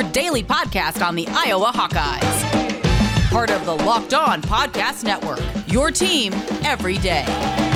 your daily podcast on the Iowa Hawkeyes. Part of the Locked On Podcast Network, your team every day.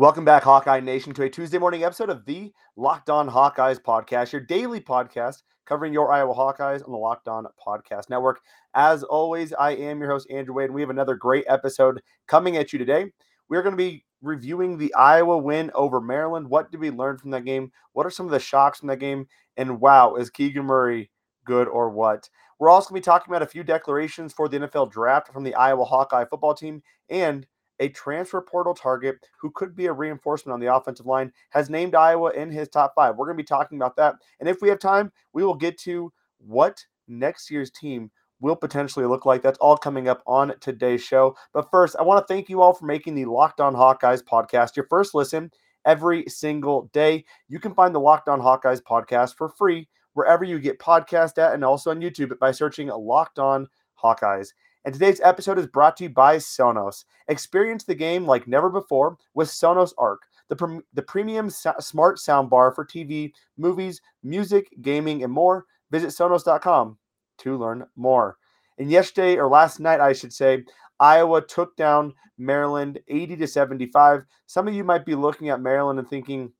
Welcome back, Hawkeye Nation, to a Tuesday morning episode of the Locked On Hawkeyes podcast, your daily podcast covering your Iowa Hawkeyes on the Locked On Podcast Network. As always, I am your host, Andrew Wade, and we have another great episode coming at you today. We're going to be reviewing the Iowa win over Maryland. What did we learn from that game? What are some of the shocks from that game? And wow, is Keegan Murray good or what? We're also going to be talking about a few declarations for the NFL draft from the Iowa Hawkeye football team and a transfer portal target who could be a reinforcement on the offensive line, has named Iowa in his top five. We're going to be talking about that. And if we have time, we will get to what next year's team will potentially look like. That's all coming up on today's show. But first, I want to thank you all for making the Locked On Hawkeyes podcast your first listen every single day. You can find the Locked On Hawkeyes podcast for free wherever you get podcast at and also on YouTube by searching Locked On Hawkeyes. And today's episode is brought to you by Sonos. Experience the game like never before with Sonos Arc, the, pre- the premium so- smart soundbar for TV, movies, music, gaming, and more. Visit Sonos.com to learn more. And yesterday, or last night, I should say, Iowa took down Maryland 80 to 75. Some of you might be looking at Maryland and thinking,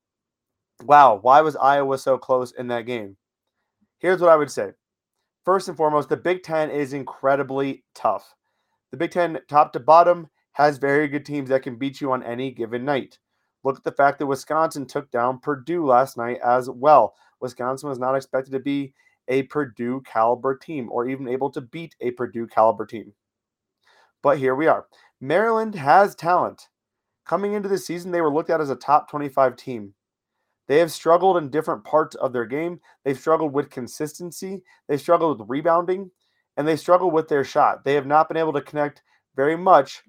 wow, why was Iowa so close in that game? Here's what I would say First and foremost, the Big Ten is incredibly tough. The Big Ten, top to bottom, has very good teams that can beat you on any given night. Look at the fact that Wisconsin took down Purdue last night as well. Wisconsin was not expected to be a Purdue caliber team or even able to beat a Purdue caliber team. But here we are. Maryland has talent. Coming into the season, they were looked at as a top 25 team. They have struggled in different parts of their game. They've struggled with consistency, they've struggled with rebounding, and they struggle with their shot. They have not been able to connect very much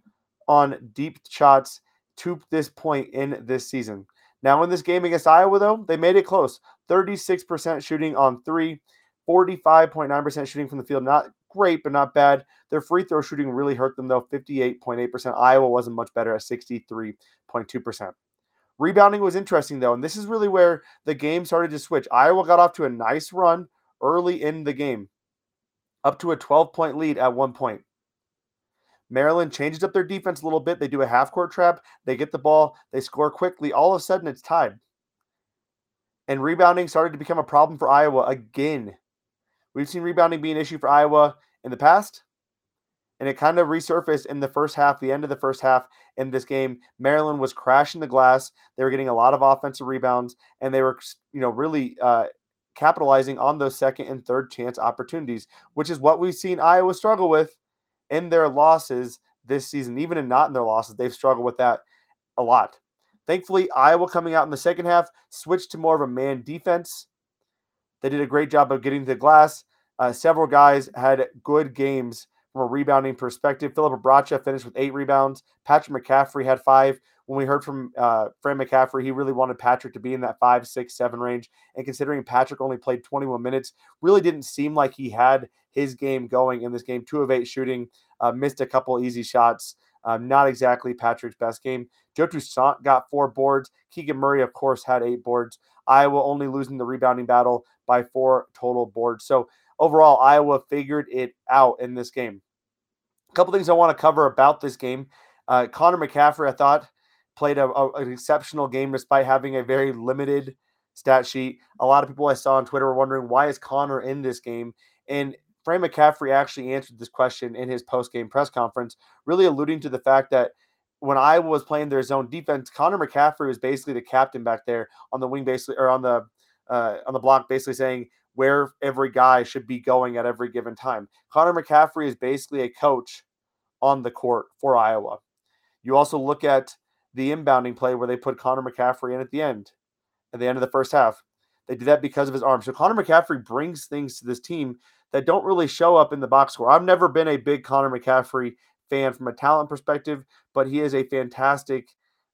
on deep shots to this point in this season. Now, in this game against Iowa, though, they made it close 36% shooting on three, 45.9% shooting from the field. Not great, but not bad. Their free throw shooting really hurt them, though 58.8%. Iowa wasn't much better at 63.2%. Rebounding was interesting though, and this is really where the game started to switch. Iowa got off to a nice run early in the game, up to a 12 point lead at one point. Maryland changes up their defense a little bit. They do a half court trap, they get the ball, they score quickly. All of a sudden, it's tied. And rebounding started to become a problem for Iowa again. We've seen rebounding be an issue for Iowa in the past, and it kind of resurfaced in the first half, the end of the first half in this game. Maryland was crashing the glass. They were getting a lot of offensive rebounds, and they were, you know, really uh, capitalizing on those second and third chance opportunities, which is what we've seen Iowa struggle with in their losses this season. Even in not in their losses, they've struggled with that a lot. Thankfully, Iowa coming out in the second half switched to more of a man defense. They did a great job of getting to the glass. Uh, several guys had good games from a rebounding perspective. Filip Rebraca finished with eight rebounds. Patrick McCaffery had five. When we heard from uh, Fran McCaffery, he really wanted Patrick to be in that five, six, seven range. And considering Patrick only played 21 minutes, really didn't seem like he had his game going in this game. Two of eight shooting, uh, missed a couple easy shots. Um, not exactly Patrick's best game. Joe Toussaint got four boards. Keegan Murray, of course, had eight boards. Iowa only losing the rebounding battle by four total boards. So overall, Iowa figured it out in this game. A couple things I want to cover about this game. Uh, Connor McCaffery, I thought, played a, a, an exceptional game despite having a very limited stat sheet. A lot of people I saw on Twitter were wondering why is Connor in this game, and Fran McCaffery actually answered this question in his post-game press conference, really alluding to the fact that when Iowa was playing their zone defense, Connor McCaffery was basically the captain back there on the wing, basically, or on the uh, on the block, basically saying, where every guy should be going at every given time. Connor McCaffery is basically a coach on the court for Iowa. You also look at the inbounding play where they put Connor McCaffery in at the end, at the end of the first half. They did that because of his arm. So Connor McCaffery brings things to this team that don't really show up in the box score. I've never been a big Connor McCaffery fan from a talent perspective, but he is a fantastic,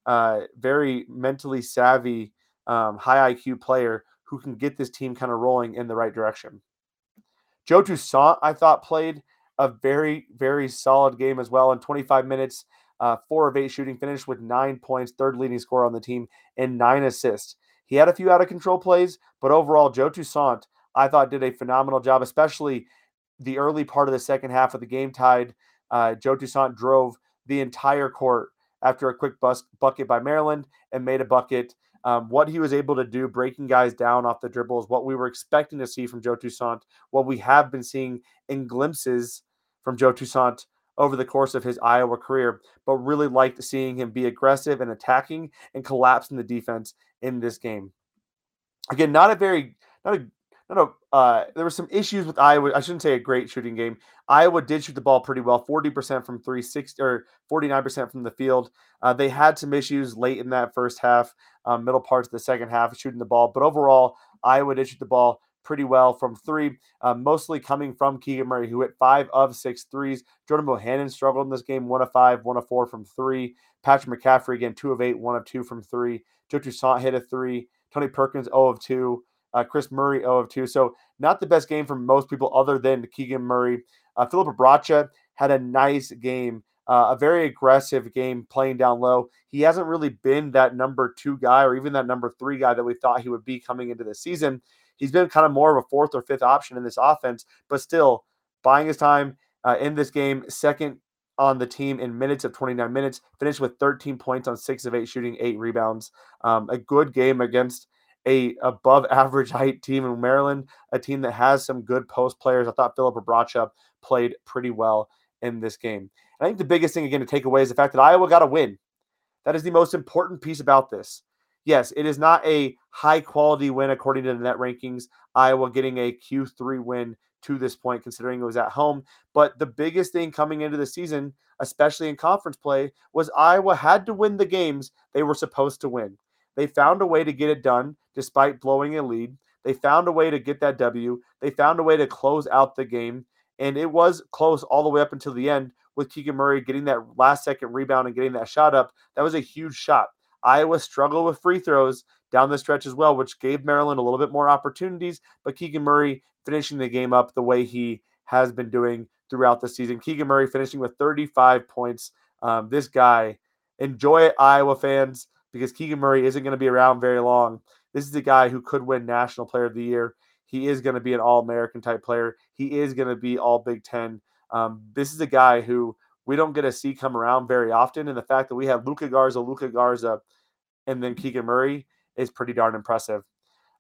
uh, very mentally savvy, um, high IQ player who can get this team kind of rolling in the right direction. Joe Toussaint, I thought, played a very, very solid game as well. In 25 minutes, uh, four of eight shooting, finished with nine points, third leading scorer on the team, and nine assists. He had a few out of control plays, but overall, Joe Toussaint, I thought, did a phenomenal job, especially the early part of the second half of the game tied. Uh, Joe Toussaint drove the entire court after a quick bus- bucket by Maryland and made a bucket. Um, what he was able to do, breaking guys down off the dribble, is what we were expecting to see from Joe Toussaint, what we have been seeing in glimpses from Joe Toussaint over the course of his Iowa career, but really liked seeing him be aggressive and attacking and collapsing the defense in this game. Again, not a very, not a no, no. Uh, there were some issues with Iowa. I shouldn't say a great shooting game. Iowa did shoot the ball pretty well, 40% from three, six or 49% from the field. Uh, they had some issues late in that first half, um, middle parts of the second half, shooting the ball. But overall, Iowa did shoot the ball pretty well from three, uh, mostly coming from Keegan Murray, who hit five of six threes. Jordan Bohannon struggled in this game, one of five, one of four from three. Patrick McCaffery again, two of eight, one of two from three. Joe Toussaint hit a three. Tony Perkins, 0 of 2. Uh, Kris Murray, 0 of 2. So not the best game for most people other than Keegan Murray. Uh, Filip Rebraca had a nice game, uh, a very aggressive game playing down low. He hasn't really been that number two guy or even that number three guy that we thought he would be coming into the season. He's been kind of more of a fourth or fifth option in this offense, but still buying his time uh, in this game, second on the team in minutes of 29 minutes, finished with 13 points on six of eight shooting, eight rebounds. Um, a good game against a above average height team in Maryland, a team that has some good post players. I thought Filip Rebraca played pretty well in this game. And I think the biggest thing again to take away is the fact that Iowa got a win. That is the most important piece about this. Yes, it is not a high quality win according to the net rankings. Iowa getting a Q3 win to this point, considering it was at home. But the biggest thing coming into the season, especially in conference play, was Iowa had to win the games they were supposed to win. They found a way to get it done despite blowing a lead. They found a way to get that W. They found a way to close out the game. And it was close all the way up until the end with Keegan Murray getting that last second rebound and getting that shot up. That was a huge shot. Iowa struggled with free throws down the stretch as well, which gave Maryland a little bit more opportunities. But Keegan Murray finishing the game up the way he has been doing throughout the season. Keegan Murray finishing with 35 points. Um, this guy, enjoy it, Iowa fans because Keegan Murray isn't going to be around very long. This is a guy who could win National Player of the Year. He is going to be an All American type player. He is going to be All Big Ten. Um, this is a guy who we don't get to see come around very often. And the fact that we have Luka Garza, Luka Garza, and then Keegan Murray is pretty darn impressive.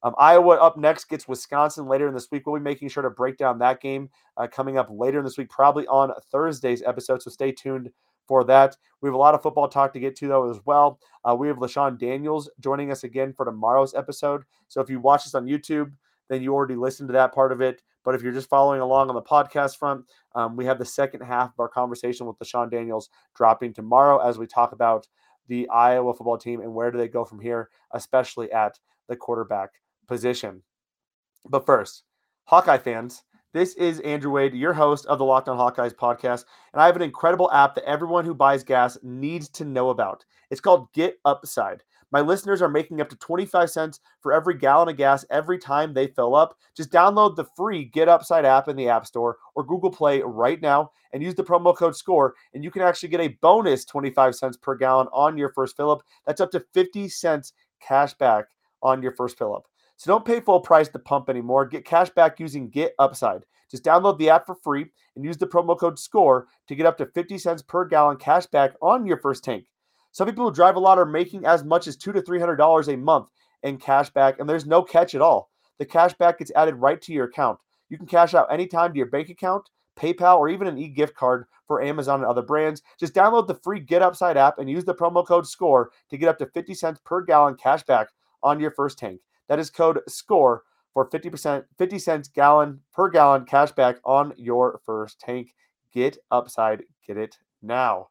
Um, Iowa up next gets Wisconsin later in this week. We'll be making sure to break down that game uh, coming up later in this week, probably on Thursday's episode. So stay tuned for that. We have a lot of football talk to get to, though, as well. Uh, we have LaShawn Daniels joining us again for tomorrow's episode. So if you watch this on YouTube, then you already listened to that part of it. But if you're just following along on the podcast front, um, we have the second half of our conversation with LaShawn Daniels dropping tomorrow as we talk about the Iowa football team and where do they go from here, especially at the quarterback position. But first, Hawkeye fans, this is Andrew Wade, your host of the Locked On Hawkeyes podcast, and I have an incredible app that everyone who buys gas needs to know about. It's called Get Upside. My listeners are making up to 25 cents for every gallon of gas every time they fill up. Just download the free Get Upside app in the App Store or Google Play right now and use the promo code SCORE, and you can actually get a bonus 25 cents per gallon on your first fill up. That's up to 50 cents cash back on your first fill up. So don't pay full price to pump anymore. Get cash back using Get Upside. Just download the app for free and use the promo code SCORE to get up to 50 cents per gallon cash back on your first tank. Some people who drive a lot are making as much as two to three hundred dollars a month in cash back, and there's no catch at all. The cash back gets added right to your account. You can cash out anytime to your bank account, PayPal, or even an e-gift card for Amazon and other brands. Just download the free Get Upside app and use the promo code SCORE to get up to 50 cents per gallon cash back on your first tank. That is code SCORE for 50%, 50 cents gallon per gallon cash back on your first tank. Get upside, get it now.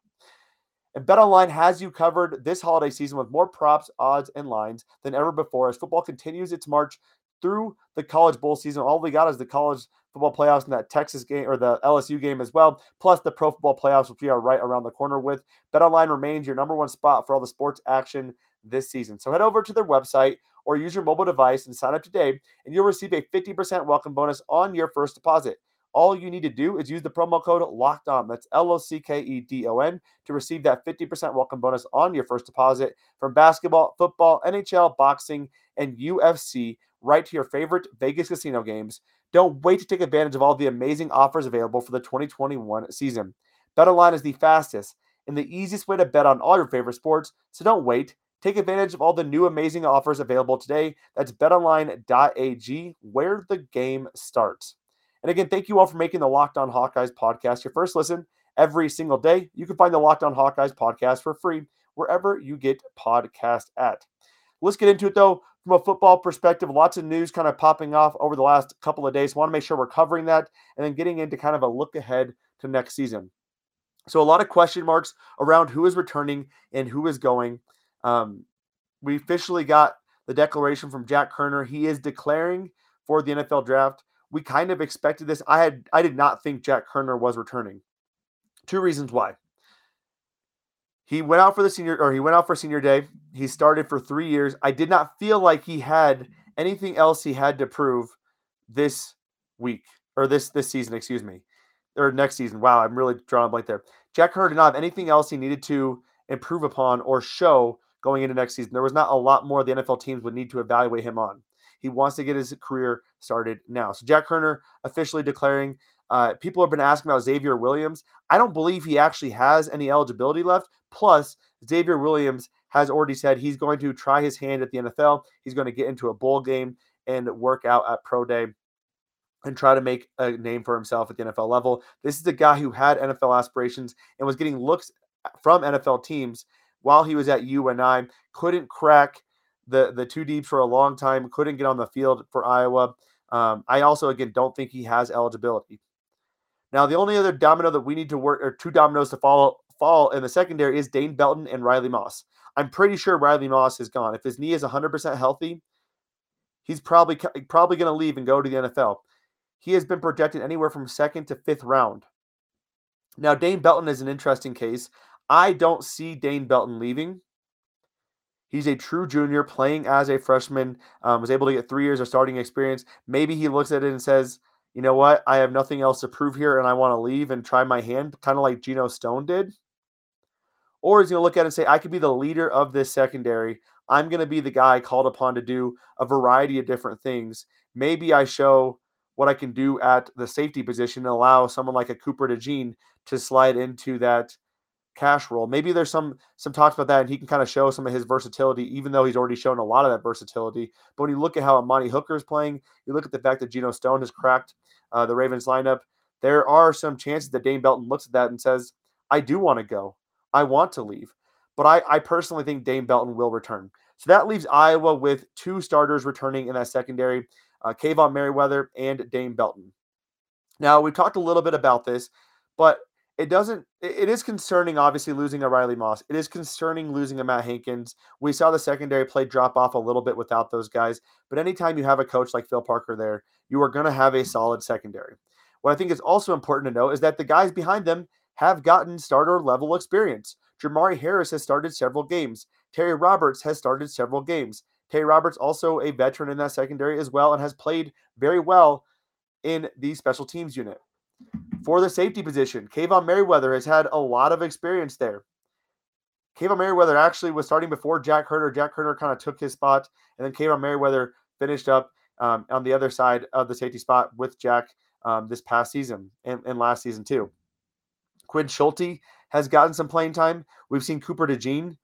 And BetOnline has you covered this holiday season with more props, odds, and lines than ever before as football continues its march through the college bowl season. All we got is the college football playoffs and that Texas game or the LSU game as well, plus the pro football playoffs, which we are right around the corner with. BetOnline remains your number one spot for all the sports action this season. So head over to their website or use your mobile device and sign up today, and you'll receive a 50% welcome bonus on your first deposit. All you need to do is use the promo code locked on. That's L O C K E D O N to receive that 50% welcome bonus on your first deposit from basketball, football, NHL, boxing, and UFC right to your favorite Vegas casino games. Don't wait to take advantage of all the amazing offers available for the 2021 season. BetOnline is the fastest and the easiest way to bet on all your favorite sports, so don't wait. Take advantage of all the new amazing offers available today. That's betonline.ag, where the game starts. And again, thank you all for making the Locked On Hawkeyes podcast your first listen every single day. You can find the Locked On Hawkeyes podcast for free wherever you get podcast at. Let's get into it though. From a football perspective, lots of news kind of popping off over the last couple of days. Want to make sure we're covering that and then getting into kind of a look ahead to next season. So a lot of question marks around who is returning and who is going. Um, we officially got the declaration from Jack Koerner. He is declaring for the NFL draft. We kind of expected this. I had I did not think Jack Koerner was returning. Two reasons why. He went out for the senior or he went out for senior day. He started for 3 years. I did not feel like he had anything else he had to prove this week or this this season, excuse me. Or next season. Wow, I'm really drawing a blank there. Jack Kerner did not have anything else he needed to improve upon or show going into next season. There was not a lot more the NFL teams would need to evaluate him on. He wants to get his career started now. So Jack Koerner officially declaring. Uh, people have been asking about Xavier Williams. I don't believe he actually has any eligibility left. Plus, Xavier Williams has already said he's going to try his hand at the NFL. He's going to get into a bowl game and work out at pro day and try to make a name for himself at the NFL level. This is a guy who had NFL aspirations and was getting looks from NFL teams while he was at UNI. Couldn't crack the the two deeps for a long time. Couldn't get on the field for Iowa. Um, I also again don't think he has eligibility. Now the only other domino that we need to work or two dominoes to follow fall in the secondary is Dane Belton and Riley Moss. I'm pretty sure Riley Moss is gone. If his knee is 100% healthy, he's probably probably going to leave and go to the NFL. He has been projected anywhere from second to fifth round. Now Dane Belton is an interesting case. I don't see Dane Belton leaving. He's a true junior playing as a freshman, um, was able to get three years of starting experience. Maybe he looks at it and says, you know what, I have nothing else to prove here and I want to leave and try my hand, kind of like Geno Stone did. Or he's going to look at it and say, I could be the leader of this secondary. I'm going to be the guy called upon to do a variety of different things. Maybe I show what I can do at the safety position and allow someone like a Cooper DeJean to slide into that cash role. Maybe there's some some talks about that, and he can kind of show some of his versatility, even though he's already shown a lot of that versatility. But when you look at how Amani Hooker is playing, you look at the fact that Geno Stone has cracked uh, the Ravens lineup. There are some chances that Dane Belton looks at that and says, "I do want to go. I want to leave." But I, I personally think Dane Belton will return. So that leaves Iowa with two starters returning in that secondary, uh, Kaevon Merriweather and Dane Belton. Now we've talked a little bit about this, but it doesn't it is concerning obviously losing a Riley Moss. It is concerning losing a Matt Hankins. We saw the secondary play drop off a little bit without those guys, but anytime you have a coach like Phil Parker there, you are going to have a solid secondary. What I think is also important to know is that the guys behind them have gotten starter level experience. Jermari Harris has started several games. Terry Roberts has started several games. Terry Roberts also a veteran in that secondary as well and has played very well in the special teams unit for the safety position. Kaevon Merriweather has had a lot of experience there. Kaevon Merriweather actually was starting before Jack Koerner. Jack Koerner kind of took his spot, and then Kaevon Merriweather finished up um, on the other side of the safety spot with Jack um, this past season and, and, last season too. Quinn Schulte has gotten some playing time. We've seen Cooper DeJean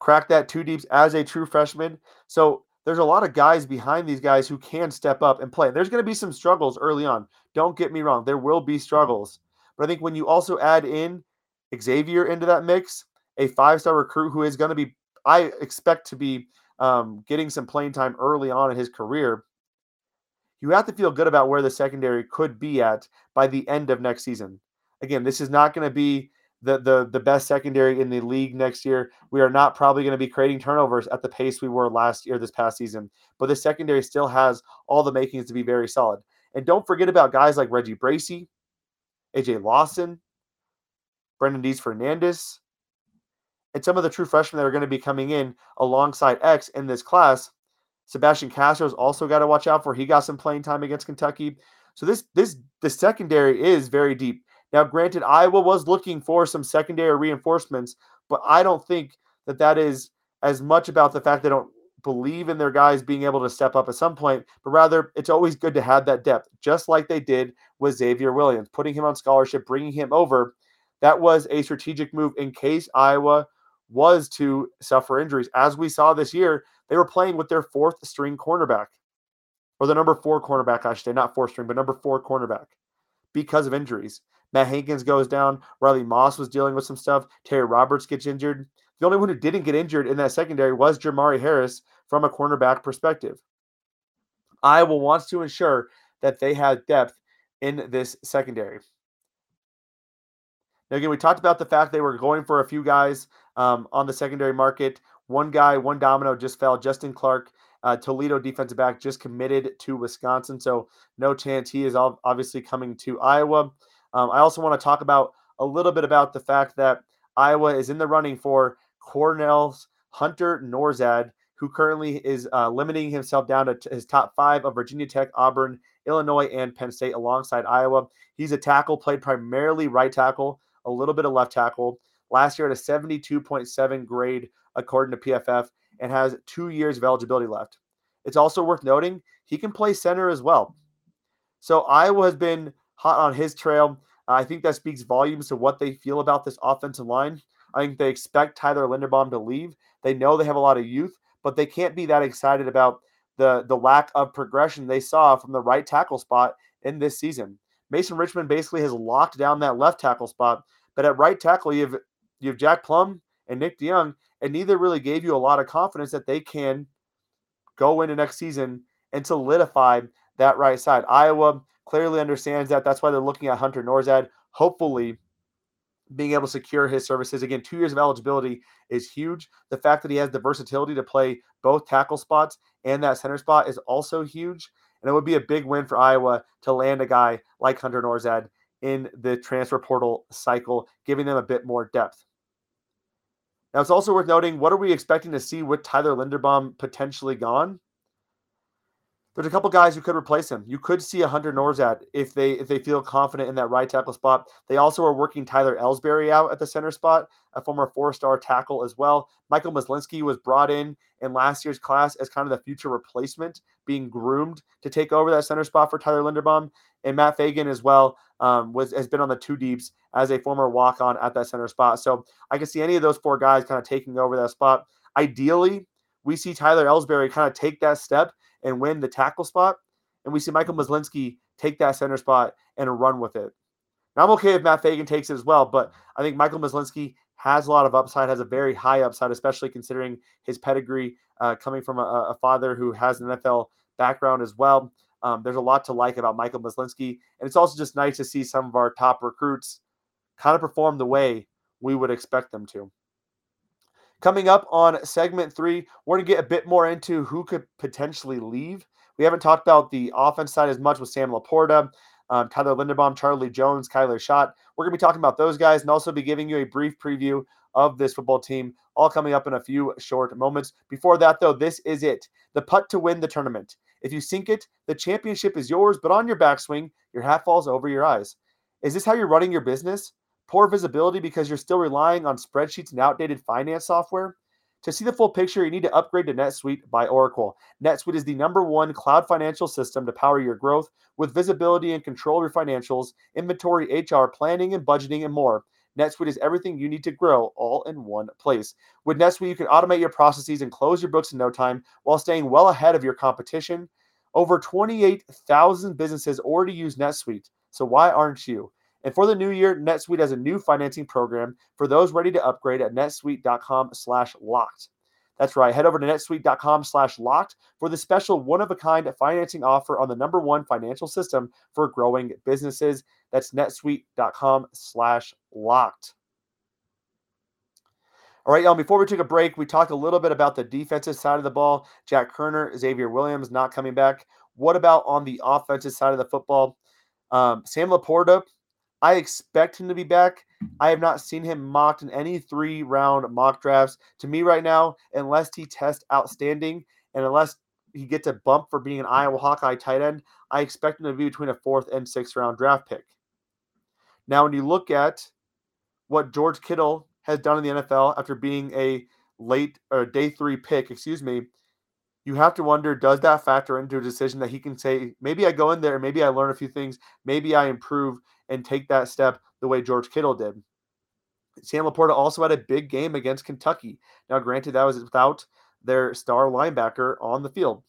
crack that two deeps as a true freshman. So there's a lot of guys behind these guys who can step up and play. There's going to be some struggles early on. Don't get me wrong, there will be struggles. But I think when you also add in Xavier into that mix, a five star recruit who is going to be, I expect to be um, getting some playing time early on in his career, you have to feel good about where the secondary could be at by the end of next season. Again, this is not going to be the the the best secondary in the league next year. We are not probably going to be creating turnovers at the pace we were last year, this past season. But the secondary still has all the makings to be very solid. And don't forget about guys like Reggie Bracy, AJ Lawson, Brenden Deasfernandes, and some of the true freshmen that are going to be coming in alongside X in this class. Sebastian Castro's also got to watch out for. He got some playing time against Kentucky. So this this the secondary is very deep. Now, granted, Iowa was looking for some secondary reinforcements, but I don't think that that is as much about the fact they don't believe in their guys being able to step up at some point, but rather it's always good to have that depth, just like they did with Xavier Williams, putting him on scholarship, bringing him over. That was a strategic move in case Iowa was to suffer injuries. As we saw this year, they were playing with their fourth string cornerback, or the number four cornerback, I should say, not fourth string, but number four cornerback because of injuries. Matt Hankins goes down. Riley Moss was dealing with some stuff. Terry Roberts gets injured. The only one who didn't get injured in that secondary was Jermari Harris from a cornerback perspective. Iowa wants to ensure that they have depth in this secondary. Now, again, we talked about the fact they were going for a few guys um, on the secondary market. One guy, one domino just fell. Justin Clark, uh, Toledo defensive back, just committed to Wisconsin. So, no chance he is obviously coming to Iowa. Um, I also want to talk about a little bit about the fact that Iowa is in the running for Cornell's Hunter Nourzad, who currently is uh, limiting himself down to t- his top five of Virginia Tech, Auburn, Illinois, and Penn State alongside Iowa. He's a tackle, played primarily right tackle, a little bit of left tackle. Last year at a 72.7 grade according to PFF and has two years of eligibility left. It's also worth noting he can play center as well. So Iowa has been hot on his trail. Uh, I think that speaks volumes to what they feel about this offensive line. I think they expect Tyler Linderbaum to leave. They know they have a lot of youth, but they can't be that excited about the the lack of progression they saw from the right tackle spot in this season. Mason Richmond basically has locked down that left tackle spot, but at right tackle you have you have Jack Plumb and Nick DeJong, and neither really gave you a lot of confidence that they can go into next season and solidify that right side. Iowa clearly understands that. That's why they're looking at Hunter Nourzad. Hopefully, being able to secure his services. Again, two years of eligibility is huge. The fact that he has the versatility to play both tackle spots and that center spot is also huge. And it would be a big win for Iowa to land a guy like Hunter Nourzad in the transfer portal cycle, giving them a bit more depth. Now, it's also worth noting what are we expecting to see with Tyler Linderbaum potentially gone? There's a couple guys who could replace him. You could see a Hunter Nourzad if they if they feel confident in that right tackle spot. They also are working Tyler Elsbury out at the center spot, a former four-star tackle as well. Michael Myslinski was brought in in last year's class as kind of the future replacement, being groomed to take over that center spot for Tyler Linderbaum. And Matt Fagan as well um, was has been on the two deeps as a former walk-on at that center spot. So I can see any of those four guys kind of taking over that spot. Ideally, we see Tyler Elsbury kind of take that step and win the tackle spot. And we see Michael Myslinski take that center spot and run with it. Now, I'm okay if Matt Fagan takes it as well, but I think Michael Myslinski has a lot of upside, has a very high upside, especially considering his pedigree uh, coming from a, a, father who has an NFL background as well. Um, there's a lot to like about Michael Myslinski. And it's also just nice to see some of our top recruits kind of perform the way we would expect them to. Coming up on segment three, we're going to get a bit more into who could potentially leave. We haven't talked about the offense side as much with Sam LaPorta, um, Tyler Linderbaum, Charlie Jones, Kyler Schott. We're going to be talking about those guys and also be giving you a brief preview of this football team, all coming up in a few short moments. Before that, though, this is it the putt to win the tournament. If you sink it, the championship is yours, but on your backswing, your hat falls over your eyes. Is this how you're running your business? Poor visibility because you're still relying on spreadsheets and outdated finance software. To see the full picture, you need to upgrade to NetSuite by Oracle. NetSuite is the number one cloud financial system to power your growth with visibility and control of your financials, inventory, HR, planning, and budgeting, and more. NetSuite is everything you need to grow all in one place. With NetSuite, you can automate your processes and close your books in no time while staying well ahead of your competition. Over 28,000 businesses already use NetSuite, so why aren't you? And for the new year, NetSuite has a new financing program for those ready to upgrade at netsuite.com slash locked. That's right. Head over to netsuite.com slash locked for the special one of a kind financing offer on the number one financial system for growing businesses. That's netsuite.com slash locked. All right, y'all. Before we take a break, we talked a little bit about the defensive side of the ball. Jack Koerner, Xavier Williams not coming back. What about on the offensive side of the football? Um, Sam LaPorta, I expect him to be back. I have not seen him mocked in any three round mock drafts. To me, right now, unless he tests outstanding and unless he gets a bump for being an Iowa Hawkeye tight end, I expect him to be between a fourth and sixth round draft pick. Now, when you look at what George Kittle has done in the NFL after being a late or day three pick, excuse me, you have to wonder does that factor into a decision that he can say, maybe I go in there, maybe I learn a few things, maybe I improve and take that step the way George Kittle did. Sam LaPorta also had a big game against Kentucky. Now, granted, that was without their star linebacker on the field.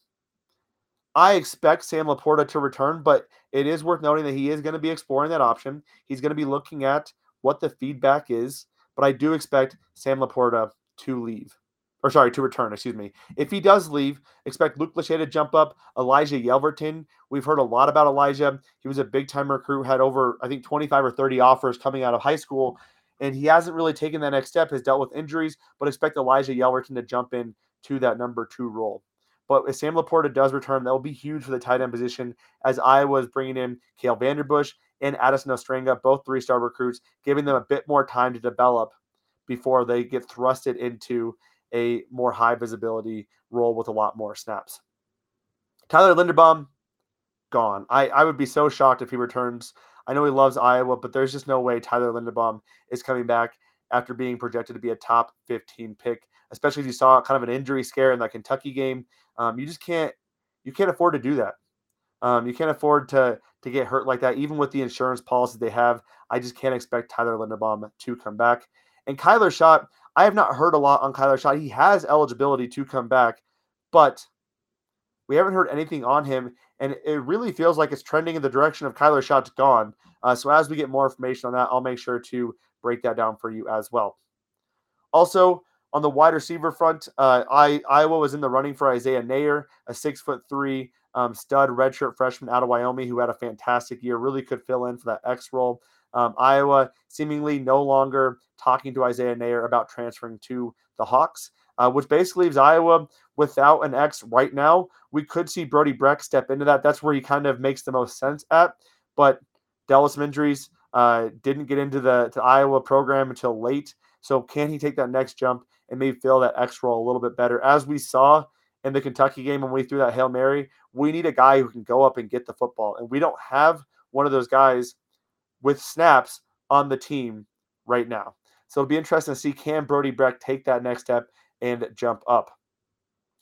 I expect Sam LaPorta to return, but it is worth noting that he is going to be exploring that option. He's going to be looking at what the feedback is, but I do expect Sam LaPorta to leave. Or sorry, to return, excuse me. If he does leave, expect Luke Lachey to jump up. Elijah Yelverton. We've heard a lot about Elijah. He was a big time recruit, had over, I think, 25 or 30 offers coming out of high school, and he hasn't really taken that next step, has dealt with injuries, but expect Elijah Yelverton to jump in to that number two role. But if Sam LaPorta does return, that will be huge for the tight end position as Iowa is bringing in Kale Vanderbush and Addison Ostrenga, both three star recruits, giving them a bit more time to develop before they get thrusted into a more high visibility role with a lot more snaps. Tyler Linderbaum, gone. I, I would be so shocked if he returns. I know he loves Iowa, but there's just no way Tyler Linderbaum is coming back after being projected to be a top 15 pick, especially if you saw kind of an injury scare in that Kentucky game. Um, you just can't you can't afford to do that. Um, you can't afford to to get hurt like that, even with the insurance policy they have. I just can't expect Tyler Linderbaum to come back. And Kyler Schott, I have not heard a lot on Kyler Schott. He has eligibility to come back, but we haven't heard anything on him, and it really feels like it's trending in the direction of Kyler Schott's gone. Uh, so as we get more information on that, I'll make sure to break that down for you as well. Also, on the wide receiver front, uh, I, Iowa was in the running for Isaiah Neyor, a six foot three um, stud redshirt freshman out of Wyoming who had a fantastic year, really could fill in for that X role. Um, Iowa seemingly no longer talking to Isaiah Neyor about transferring to the Hawks, uh, which basically leaves Iowa without an X right now. We could see Brody Brecht step into that. That's where he kind of makes the most sense at. But with some injuries, uh, didn't get into the Iowa program until late. So can he take that next jump and maybe fill that X role a little bit better? As we saw in the Kentucky game when we threw that Hail Mary, we need a guy who can go up and get the football. And we don't have one of those guys with snaps on the team right now. So it'll be interesting to see can Brody Brecht take that next step and jump up.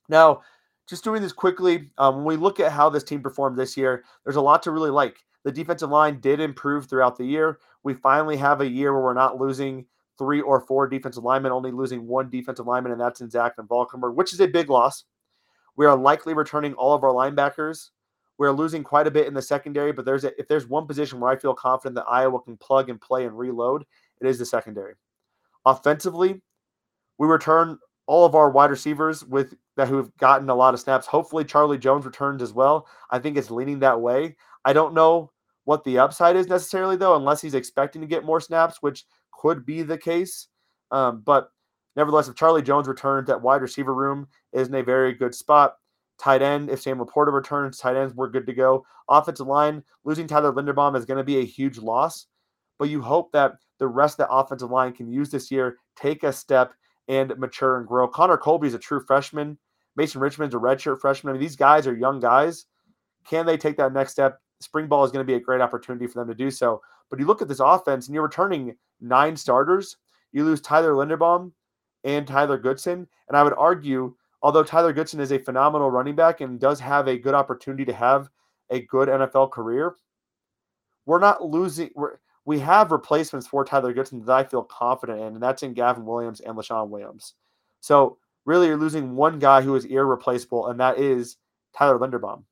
Now, just doing this quickly, um, when we look at how this team performed this year, there's a lot to really like. The defensive line did improve throughout the year. We finally have a year where we're not losing three or four defensive linemen, only losing one defensive lineman, and that's in Zach VanValkenburg, which is a big loss. We are likely returning all of our linebackers. We're losing quite a bit in the secondary, but there's a, if there's one position where I feel confident that Iowa can plug and play and reload, it is the secondary. Offensively, we return all of our wide receivers with that who have gotten a lot of snaps. Hopefully, Charlie Jones returns as well. I think it's leaning that way. I don't know what the upside is necessarily, though, unless he's expecting to get more snaps, which could be the case. Um, but nevertheless, if Charlie Jones returns, that wide receiver room is in a very good spot. Tight end, if Sam LaPorta returns, tight ends, we're good to go. Offensive line, losing Tyler Linderbaum is going to be a huge loss, but you hope that the rest of the offensive line can use this year, take a step, and mature and grow. Connor Colby is a true freshman. Mason Richmond's a redshirt freshman. I mean, these guys are young guys. Can they take that next step? Spring ball is going to be a great opportunity for them to do so. But you look at this offense and you're returning nine starters. You lose Tyler Linderbaum and Tyler Goodson. And I would argue, although Tyler Goodson is a phenomenal running back and does have a good opportunity to have a good NFL career, we're not losing. We're, we have replacements for Tyler Goodson that I feel confident in, and that's in Gavin Williams and Leshon Williams. So really, you're losing one guy who is irreplaceable, and that is Tyler Linderbaum.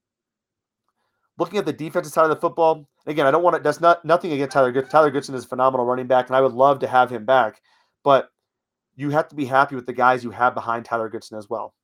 Looking at the defensive side of the football, again, I don't want to. That's not nothing against Tyler Goodson. Tyler Goodson is a phenomenal running back, and I would love to have him back. But you have to be happy with the guys you have behind Tyler Goodson as well.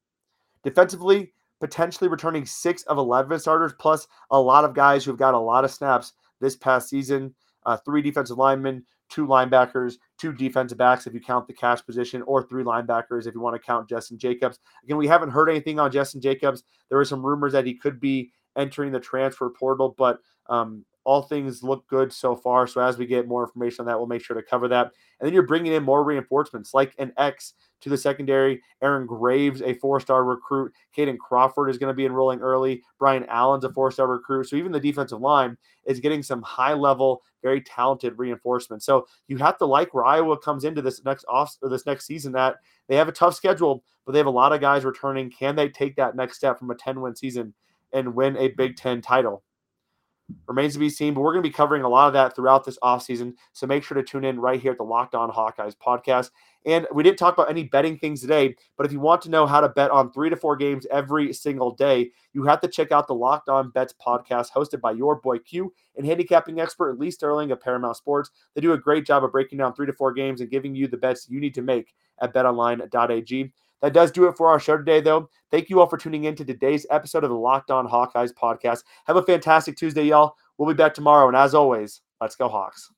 Defensively, potentially returning six of 11 starters, plus a lot of guys who've got a lot of snaps this past season. Uh, three defensive linemen, two linebackers, two defensive backs if you count the cash position, or three linebackers if you want to count Justin Jacobs. Again, we haven't heard anything on Justin Jacobs. There were some rumors that he could be entering the transfer portal, but um, all things look good so far. So as we get more information on that, we'll make sure to cover that. And then you're bringing in more reinforcements like an X to the secondary. Aaron Graves, a four-star recruit. Caden Crawford is going to be enrolling early. Brian Allen's a four-star recruit. So even the defensive line is getting some high-level, very talented reinforcement. So you have to like where Iowa comes into this next off or this next season that they have a tough schedule, but they have a lot of guys returning. Can they take that next step from a 10-win season and win a Big Ten title? Remains to be seen, but we're going to be covering a lot of that throughout this offseason. So make sure to tune in right here at the Locked On Hawkeyes podcast. And we didn't talk about any betting things today, but if you want to know how to bet on three to four games every single day, you have to check out the Locked On Bets podcast hosted by your boy Q and handicapping expert Lee Sterling of Paramount Sports. They do a great job of breaking down three to four games and giving you the bets you need to make at betonline.ag. That does do it for our show today, though. Thank you all for tuning in to today's episode of the Locked On Hawkeyes podcast. Have a fantastic Tuesday, y'all. We'll be back tomorrow. And as always, let's go, Hawks.